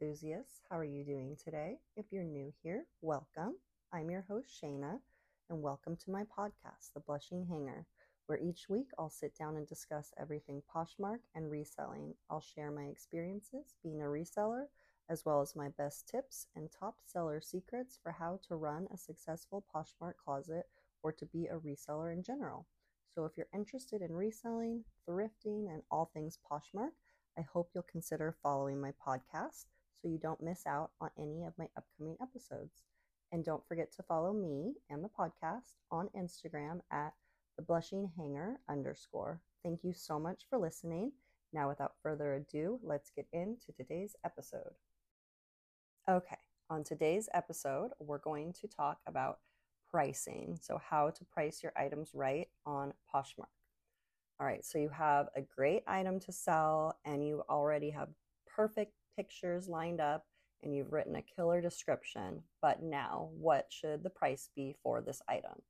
enthusiasts. How are you doing today? If you're new here, welcome. I'm your host, Shayna, and welcome to my podcast, The Blushing Hanger, where each week I'll sit down and discuss everything Poshmark and reselling. I'll share my experiences being a reseller, as well as my best tips and top seller secrets for how to run a successful Poshmark closet or to be a reseller in general. So if you're interested in reselling, thrifting, and all things Poshmark, I hope you'll consider following my podcast so you don't miss out on any of my upcoming episodes. And don't forget to follow me and the podcast on Instagram at the blushing hanger underscore. Thank you so much for listening. Now, without further ado, let's get into today's episode. Okay, on today's episode, we're going to talk about pricing. So, how to price your items right on Poshmark. All right, so you have a great item to sell and you already have perfect pictures lined up and you've written a killer description. But now, what should the price be for this item?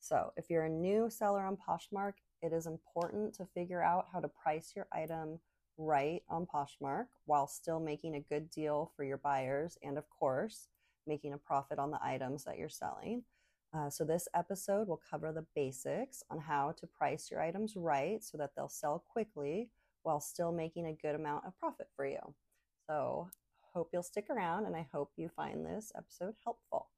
So, if you're a new seller on Poshmark, it is important to figure out how to price your item right on Poshmark while still making a good deal for your buyers and, of course, making a profit on the items that you're selling. Uh, so, this episode will cover the basics on how to price your items right so that they'll sell quickly while still making a good amount of profit for you. So, hope you'll stick around and I hope you find this episode helpful.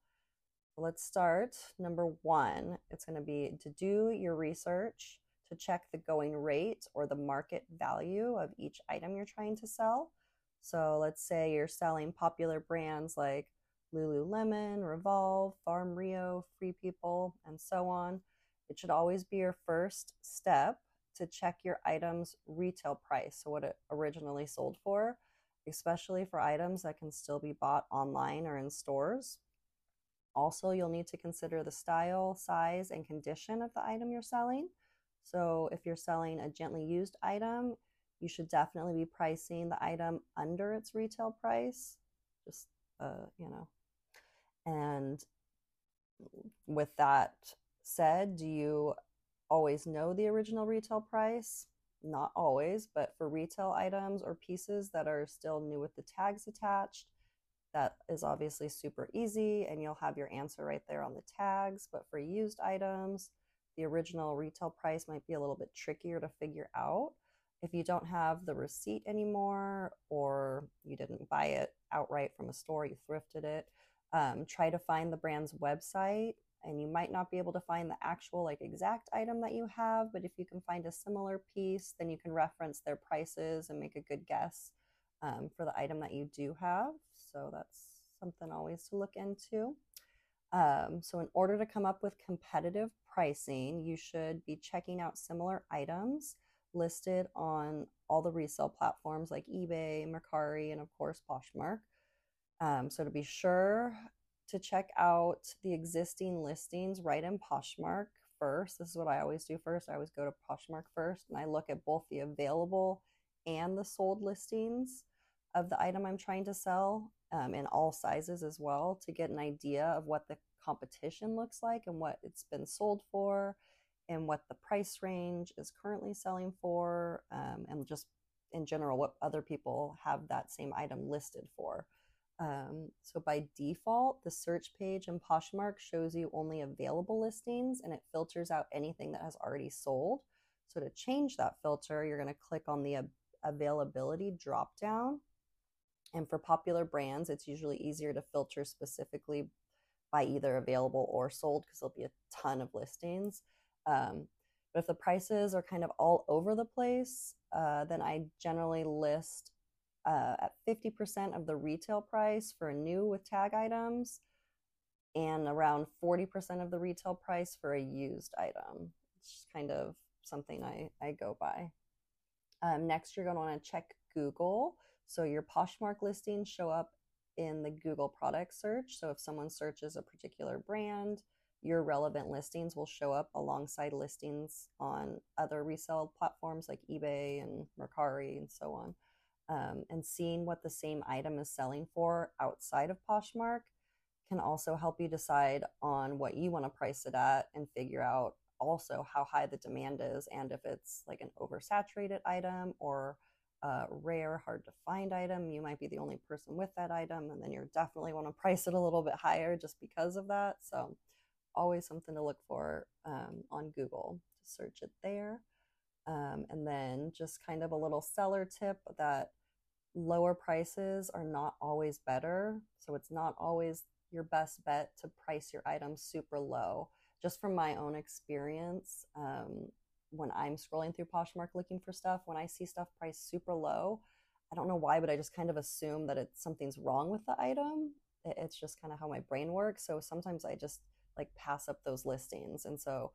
Let's start. Number one, it's going to be to do your research to check the going rate or the market value of each item you're trying to sell. So, let's say you're selling popular brands like Lululemon, Revolve, Farm Rio, Free People, and so on. It should always be your first step to check your item's retail price, so what it originally sold for, especially for items that can still be bought online or in stores. Also, you'll need to consider the style, size, and condition of the item you're selling. So, if you're selling a gently used item, you should definitely be pricing the item under its retail price. Just, uh, you know, and with that said, do you always know the original retail price? Not always, but for retail items or pieces that are still new with the tags attached, that is obviously super easy and you'll have your answer right there on the tags. But for used items, the original retail price might be a little bit trickier to figure out. If you don't have the receipt anymore or you didn't buy it outright from a store, you thrifted it, um, try to find the brand's website and you might not be able to find the actual like exact item that you have but if you can find a similar piece then you can reference their prices and make a good guess um, for the item that you do have. So that's something always to look into. Um, so in order to come up with competitive pricing you should be checking out similar items listed on all the resale platforms like ebay mercari and of course poshmark. Um, so to be sure to check out the existing listings right in Poshmark first. This is what I always do first. I always go to Poshmark first and I look at both the available and the sold listings of the item I'm trying to sell um, in all sizes as well to get an idea of what the competition looks like and what it's been sold for and what the price range is currently selling for um, and just in general what other people have that same item listed for. Um, so by default, the search page in Poshmark shows you only available listings and it filters out anything that has already sold. So to change that filter, you're going to click on the availability drop down. And for popular brands, it's usually easier to filter specifically by either available or sold because there'll be a ton of listings. Um, but if the prices are kind of all over the place, uh, then I generally list uh, at 50% of the retail price for a new with tag items and around 40% of the retail price for a used item. It's kind of something I, I go by. Um, next, you're going to want to check Google. So your Poshmark listings show up in the Google product search. So if someone searches a particular brand, your relevant listings will show up alongside listings on other resale platforms like eBay and Mercari and so on um, and seeing what the same item is selling for outside of Poshmark can also help you decide on what you want to price it at and figure out also how high the demand is and if it's like an oversaturated item or a rare, hard to find item, you might be the only person with that item, and then you definitely want to price it a little bit higher just because of that. So, always something to look for um, on Google. search it there. Um, and then just kind of a little seller tip that lower prices are not always better. So, it's not always your best bet to price your items super low. Just from my own experience, um, when I'm scrolling through Poshmark looking for stuff, when I see stuff priced super low, I don't know why, but I just kind of assume that it's something's wrong with the item. It's just kind of how my brain works. So sometimes I just like pass up those listings. And so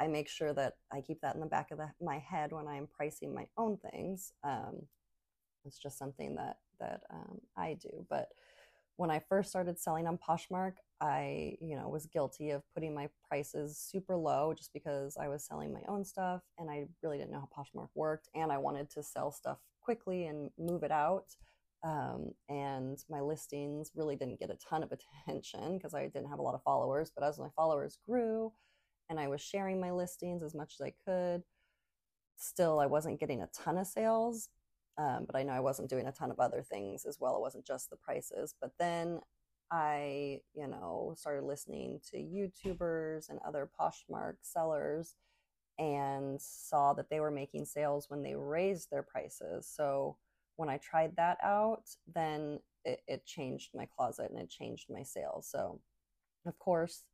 I make sure that I keep that in the back of the, my head when I'm pricing my own things. Um, it's just something that that um, I do. But when I first started selling on Poshmark, I, you know, was guilty of putting my prices super low just because I was selling my own stuff and I really didn't know how Poshmark worked and I wanted to sell stuff quickly and move it out. Um, and my listings really didn't get a ton of attention because I didn't have a lot of followers. But as my followers grew and I was sharing my listings as much as I could, still I wasn't getting a ton of sales. Um, but I know I wasn't doing a ton of other things as well. It wasn't just the prices. But then I, you know, started listening to YouTubers and other Poshmark sellers and saw that they were making sales when they raised their prices. So when I tried that out, then it, it changed my closet and it changed my sales. So, of course,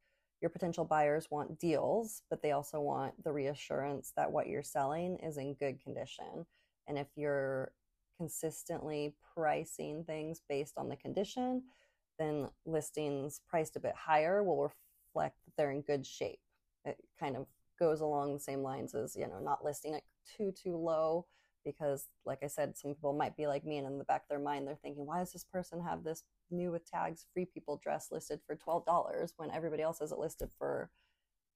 your potential buyers want deals, but they also want the reassurance that what you're selling is in good condition. And if you're consistently pricing things based on the condition, then listings priced a bit higher will reflect that they're in good shape. It kind of goes along the same lines as, you know, not listing it too, too low because like I said, some people might be like me and in the back of their mind, they're thinking, why does this person have this new with tags free people dress listed for $12 when everybody else has it listed for,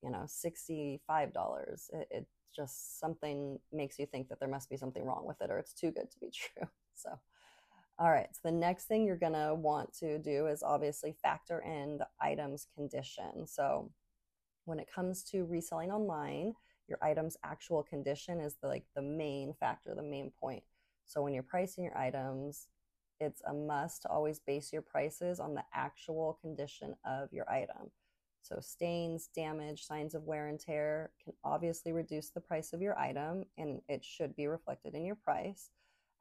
you know, $65? It, it just something makes you think that there must be something wrong with it or it's too good to be true. So, all right, so the next thing you're going to want to do is obviously factor in the item's condition. So when it comes to reselling online, your item's actual condition is the, like the main factor, the main point. So when you're pricing your items, it's a must to always base your prices on the actual condition of your item. So stains, damage, signs of wear and tear can obviously reduce the price of your item and it should be reflected in your price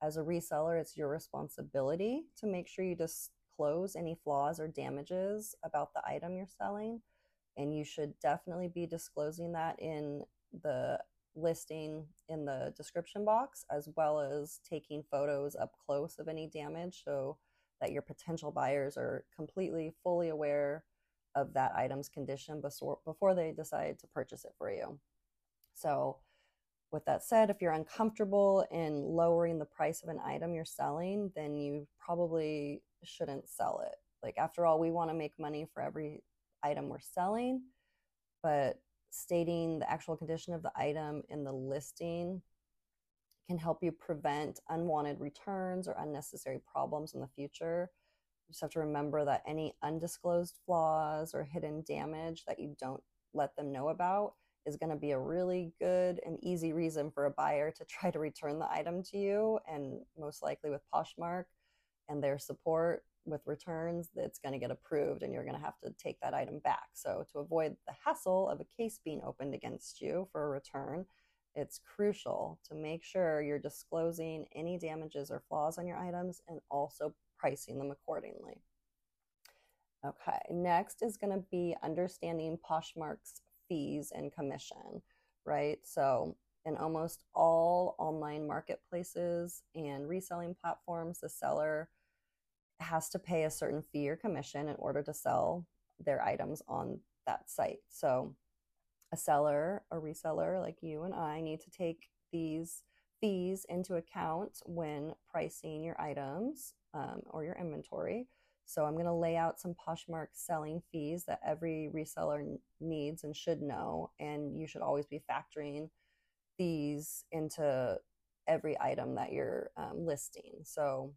as a reseller, it's your responsibility to make sure you disclose any flaws or damages about the item you're selling. And you should definitely be disclosing that in the listing in the description box, as well as taking photos up close of any damage so that your potential buyers are completely fully aware of that item's condition before, they decide to purchase it for you. So, with that said, if you're uncomfortable in lowering the price of an item you're selling, then you probably shouldn't sell it. Like, after all, we want to make money for every item we're selling, but stating the actual condition of the item in the listing can help you prevent unwanted returns or unnecessary problems in the future. You just have to remember that any undisclosed flaws or hidden damage that you don't let them know about is going to be a really good and easy reason for a buyer to try to return the item to you. And most likely with Poshmark and their support with returns, it's going to get approved and you're going to have to take that item back. So, to avoid the hassle of a case being opened against you for a return, it's crucial to make sure you're disclosing any damages or flaws on your items and also pricing them accordingly. Okay, next is going to be understanding Poshmark's fees and commission, right? So, in almost all online marketplaces and reselling platforms, the seller has to pay a certain fee or commission in order to sell their items on that site. So, a seller or reseller like you and I need to take these fees into account when pricing your items um, or your inventory. So I'm going to lay out some Poshmark selling fees that every reseller needs and should know. And you should always be factoring these into every item that you're um, listing. So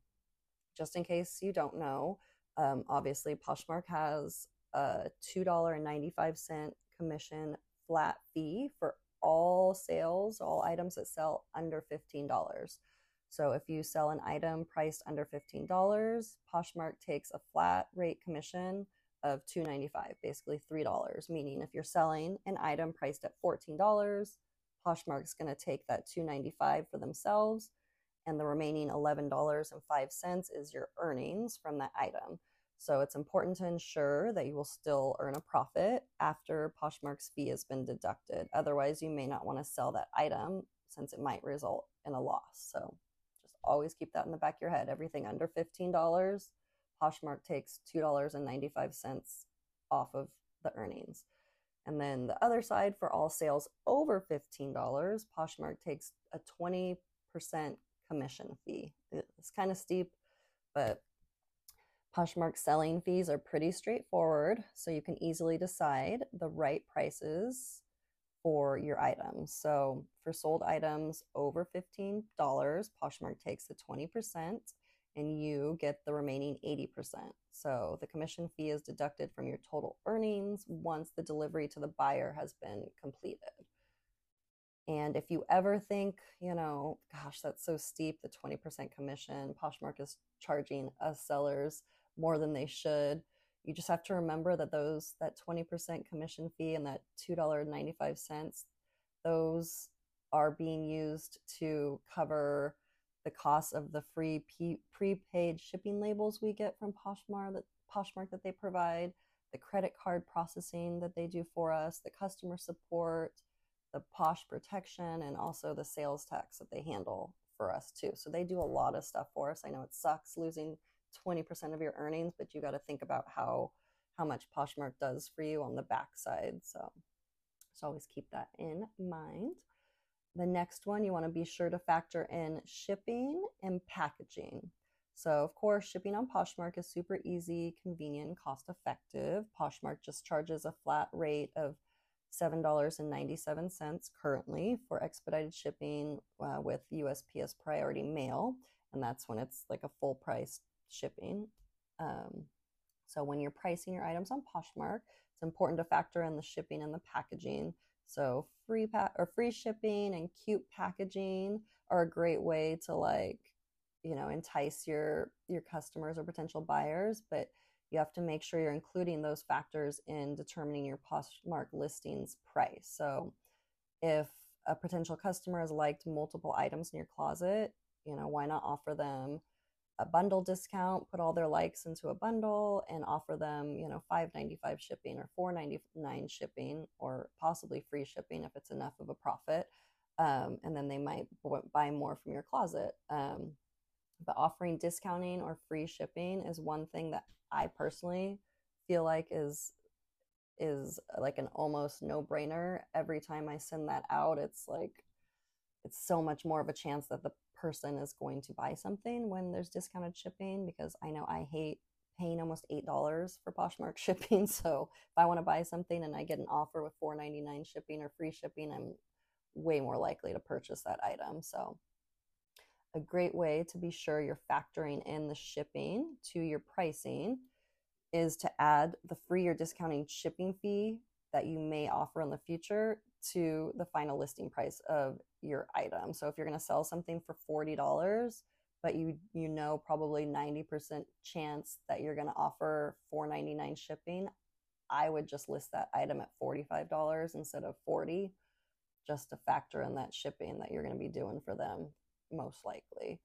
just in case you don't know, um, obviously Poshmark has a $2.95 commission flat fee for all sales, all items that sell under $15. So if you sell an item priced under $15, Poshmark takes a flat rate commission of $2.95, basically $3, meaning if you're selling an item priced at $14, Poshmark's going to take that $2.95 for themselves and the remaining $11.05 is your earnings from that item. So it's important to ensure that you will still earn a profit after Poshmark's fee has been deducted. Otherwise, you may not want to sell that item since it might result in a loss. So just always keep that in the back of your head. Everything under $15, Poshmark takes $2.95 off of the earnings. And then the other side for all sales over $15, Poshmark takes a 20% commission fee. It's kind of steep, but Poshmark selling fees are pretty straightforward, so you can easily decide the right prices for your items. So for sold items over $15, Poshmark takes the 20% and you get the remaining 80%. So the commission fee is deducted from your total earnings once the delivery to the buyer has been completed. And if you ever think, you know, gosh, that's so steep, the 20% commission, Poshmark is charging us sellers more than they should. You just have to remember that those that 20% commission fee and that $2.95 those are being used to cover the cost of the free prepaid shipping labels we get from Poshmark that Poshmark that they provide, the credit card processing that they do for us, the customer support, the Posh protection, and also the sales tax that they handle for us too. So they do a lot of stuff for us. I know it sucks losing 20% of your earnings, but you got to think about how how much Poshmark does for you on the backside. So just always keep that in mind. The next one, you want to be sure to factor in shipping and packaging. So, of course, shipping on Poshmark is super easy, convenient, cost effective. Poshmark just charges a flat rate of $7.97 currently for expedited shipping uh, with USPS priority mail. And that's when it's like a full price shipping. Um, so when you're pricing your items on Poshmark, it's important to factor in the shipping and the packaging. So free pa- or free shipping and cute packaging are a great way to like, you know, entice your your customers or potential buyers, but you have to make sure you're including those factors in determining your Poshmark listings price. So if a potential customer has liked multiple items in your closet, you know, why not offer them a bundle discount, put all their likes into a bundle and offer them, you know, 5.95 shipping or 4.99 shipping or possibly free shipping if it's enough of a profit. Um, and then they might buy more from your closet. Um, but offering discounting or free shipping is one thing that I personally feel like is is uh, like an almost no-brainer. Every time I send that out, it's like it's so much more of a chance that the person is going to buy something when there's discounted shipping because I know I hate paying almost eight dollars for Poshmark shipping. So if I want to buy something and I get an offer with four ninety nine shipping or free shipping, I'm way more likely to purchase that item. So a great way to be sure you're factoring in the shipping to your pricing is to add the free or discounting shipping fee that you may offer in the future to the final listing price of your item. So if you're going to sell something for $40, but you you know probably 90% chance that you're going to offer 4.99 shipping, I would just list that item at $45 instead of 40 just to factor in that shipping that you're going to be doing for them most likely.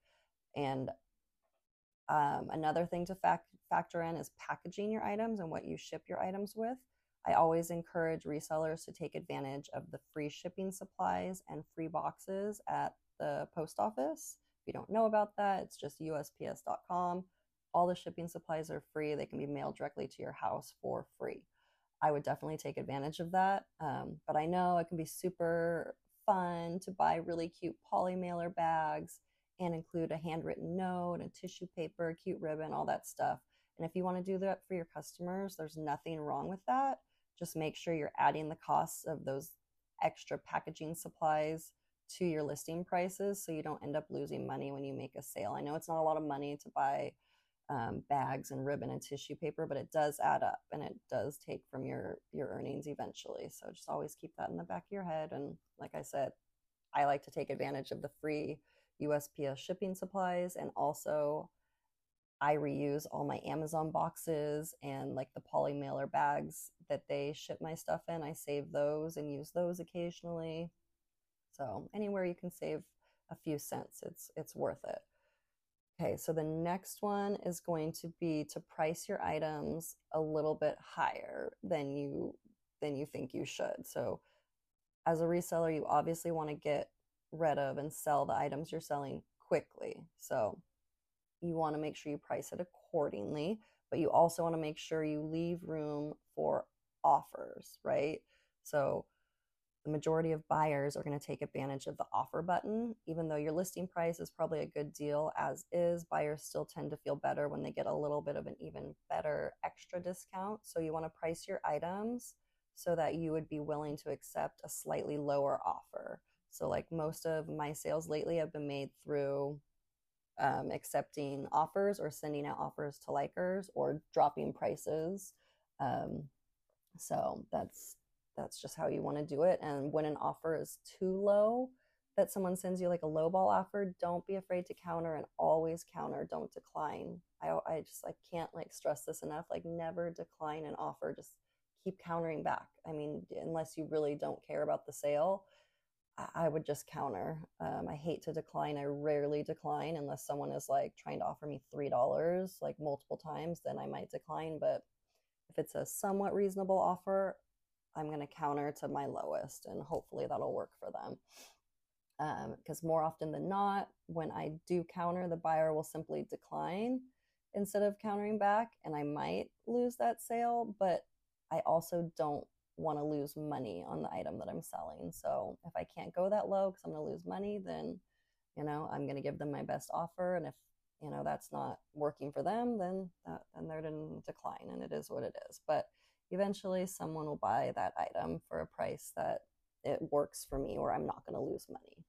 And um, another thing to fact- factor in is packaging your items and what you ship your items with. I always encourage resellers to take advantage of the free shipping supplies and free boxes at the post office. If you don't know about that, it's just USPS.com. All the shipping supplies are free, they can be mailed directly to your house for free. I would definitely take advantage of that. Um, but I know it can be super fun to buy really cute poly mailer bags and include a handwritten note and tissue paper, a cute ribbon, all that stuff. And if you want to do that for your customers, there's nothing wrong with that just make sure you're adding the costs of those extra packaging supplies to your listing prices so you don't end up losing money when you make a sale. I know it's not a lot of money to buy um, bags and ribbon and tissue paper, but it does add up and it does take from your your earnings eventually. So just always keep that in the back of your head. And like I said, I like to take advantage of the free USPS shipping supplies and also I reuse all my Amazon boxes and like the poly mailer bags that they ship my stuff in. I save those and use those occasionally. So anywhere you can save a few cents, it's it's worth it. Okay, so the next one is going to be to price your items a little bit higher than you than you think you should. So as a reseller, you obviously want to get rid of and sell the items you're selling quickly. So you want to make sure you price it accordingly, but you also want to make sure you leave room for offers, right? So the majority of buyers are going to take advantage of the offer button. Even though your listing price is probably a good deal as is, buyers still tend to feel better when they get a little bit of an even better extra discount. So you want to price your items so that you would be willing to accept a slightly lower offer. So, like most of my sales lately have been made through um, accepting offers or sending out offers to likers or dropping prices. Um, so that's that's just how you want to do it. And when an offer is too low, that someone sends you like a low ball offer, don't be afraid to counter and always counter. Don't decline. I I just I can't like stress this enough. Like never decline an offer. Just keep countering back. I mean, unless you really don't care about the sale, I would just counter. Um, I hate to decline. I rarely decline unless someone is like trying to offer me three dollars like multiple times. Then I might decline. But if it's a somewhat reasonable offer, I'm going to counter to my lowest, and hopefully that'll work for them. Because um, more often than not, when I do counter, the buyer will simply decline instead of countering back, and I might lose that sale. But I also don't want to lose money on the item that I'm selling. So if I can't go that low because I'm going to lose money, then you know I'm going to give them my best offer, and if you know that's not working for them, then that, then they're in decline, and it is what it is. But eventually, someone will buy that item for a price that it works for me, or I'm not going to lose money.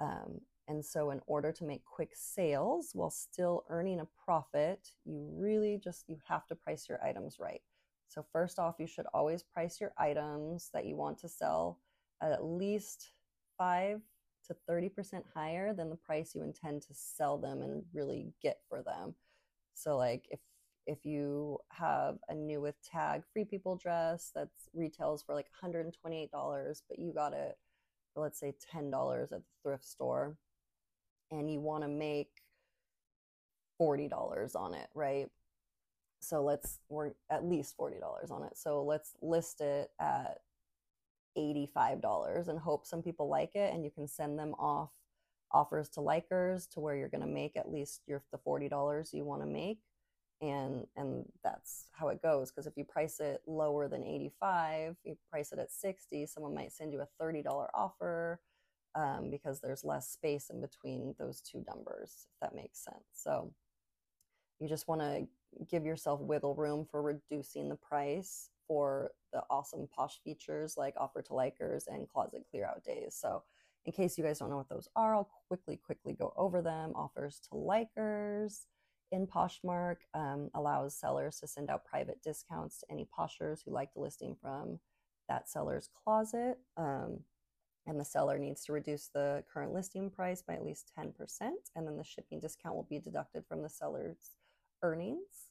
Um, and so, in order to make quick sales while still earning a profit, you really just you have to price your items right. So, first off, you should always price your items that you want to sell at at least 5 to 30% higher than the price you intend to sell them and really get for them. So, like if if you have a new with tag free people dress that's retails for like $128, but you got it let's say $10 at the thrift store and you want to make $40 on it, right? so let's we're at least $40 on it so let's list it at $85 and hope some people like it and you can send them off offers to likers to where you're going to make at least your the $40 you want to make and and that's how it goes because if you price it lower than 85 you price it at 60 someone might send you a $30 offer um, because there's less space in between those two numbers if that makes sense so you just want to give yourself wiggle room for reducing the price for the awesome posh features like offer to likers and closet clear out days. So, in case you guys don't know what those are, I'll quickly, quickly go over them. Offers to likers in Poshmark um, allows sellers to send out private discounts to any poshers who like the listing from that seller's closet. Um, and the seller needs to reduce the current listing price by at least 10%, and then the shipping discount will be deducted from the seller's earnings.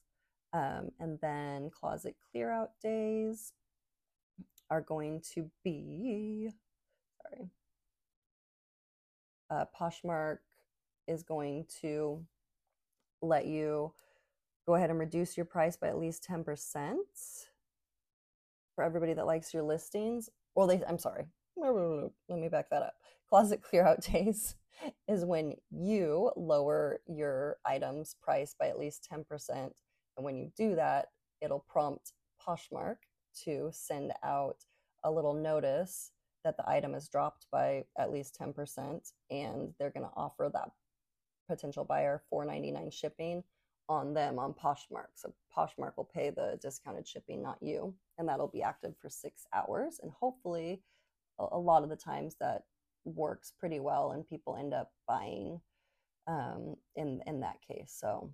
Um, and then closet clear out days are going to be, sorry, uh, Poshmark is going to let you go ahead and reduce your price by at least 10% for everybody that likes your listings. Well, they, I'm sorry, let me back that up. Closet clear out days is when you lower your item's price by at least 10%. And when you do that, it'll prompt Poshmark to send out a little notice that the item is dropped by at least 10% and they're going to offer that potential buyer 4.99 shipping on them on Poshmark. So Poshmark will pay the discounted shipping, not you, and that'll be active for 6 hours. And hopefully a lot of the times that works pretty well and people end up buying um, in in that case. So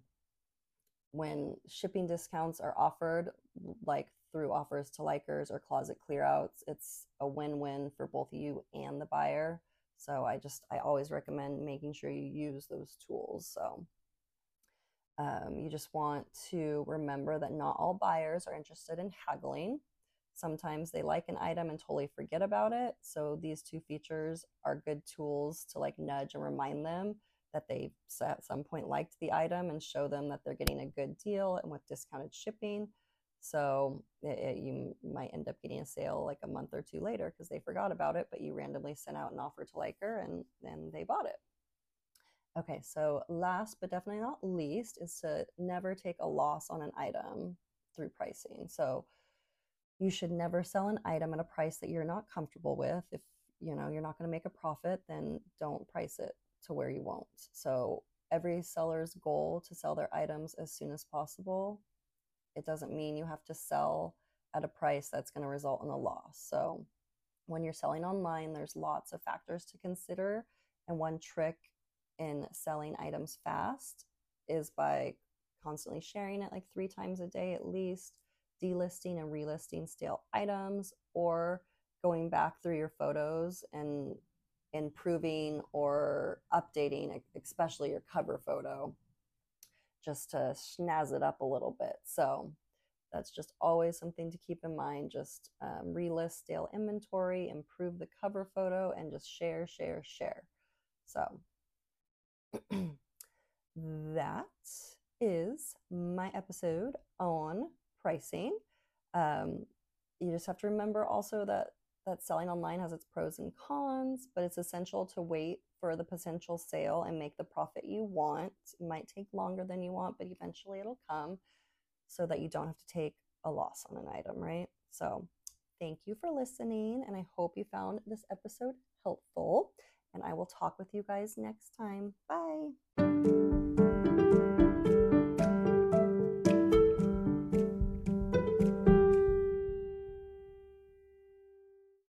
when shipping discounts are offered like through offers to likers or closet clearouts it's a win-win for both you and the buyer So I just, I always recommend making sure you use those tools. So um, you just want to remember that not all buyers are interested in haggling. Sometimes they like an item and totally forget about it. So these two features are good tools to like nudge and remind them that they at some point liked the item and show them that they're getting a good deal and with discounted shipping. So it, it, you might end up getting a sale like a month or two later because they forgot about it, but you randomly sent out an offer to Liker and then they bought it. Okay, so last but definitely not least is to never take a loss on an item through pricing. So you should never sell an item at a price that you're not comfortable with. If you know you're not going to make a profit, then don't price it to where you won't. So every seller's goal to sell their items as soon as possible. It doesn't mean you have to sell at a price that's going to result in a loss. So when you're selling online, there's lots of factors to consider. And one trick in selling items fast is by constantly sharing it like three times a day at least, delisting and relisting stale items, or going back through your photos and improving or updating, especially your cover photo, just to snazz it up a little bit. So that's just always something to keep in mind. Just um, relist stale inventory, improve the cover photo, and just share, share, share. So that is my episode on pricing. Um, you just have to remember also that that selling online has its pros and cons, but it's essential to wait for the potential sale and make the profit you want. It might take longer than you want, but eventually it'll come so that you don't have to take a loss on an item, right? So, thank you for listening, and I hope you found this episode helpful and I will talk with you guys next time. Bye.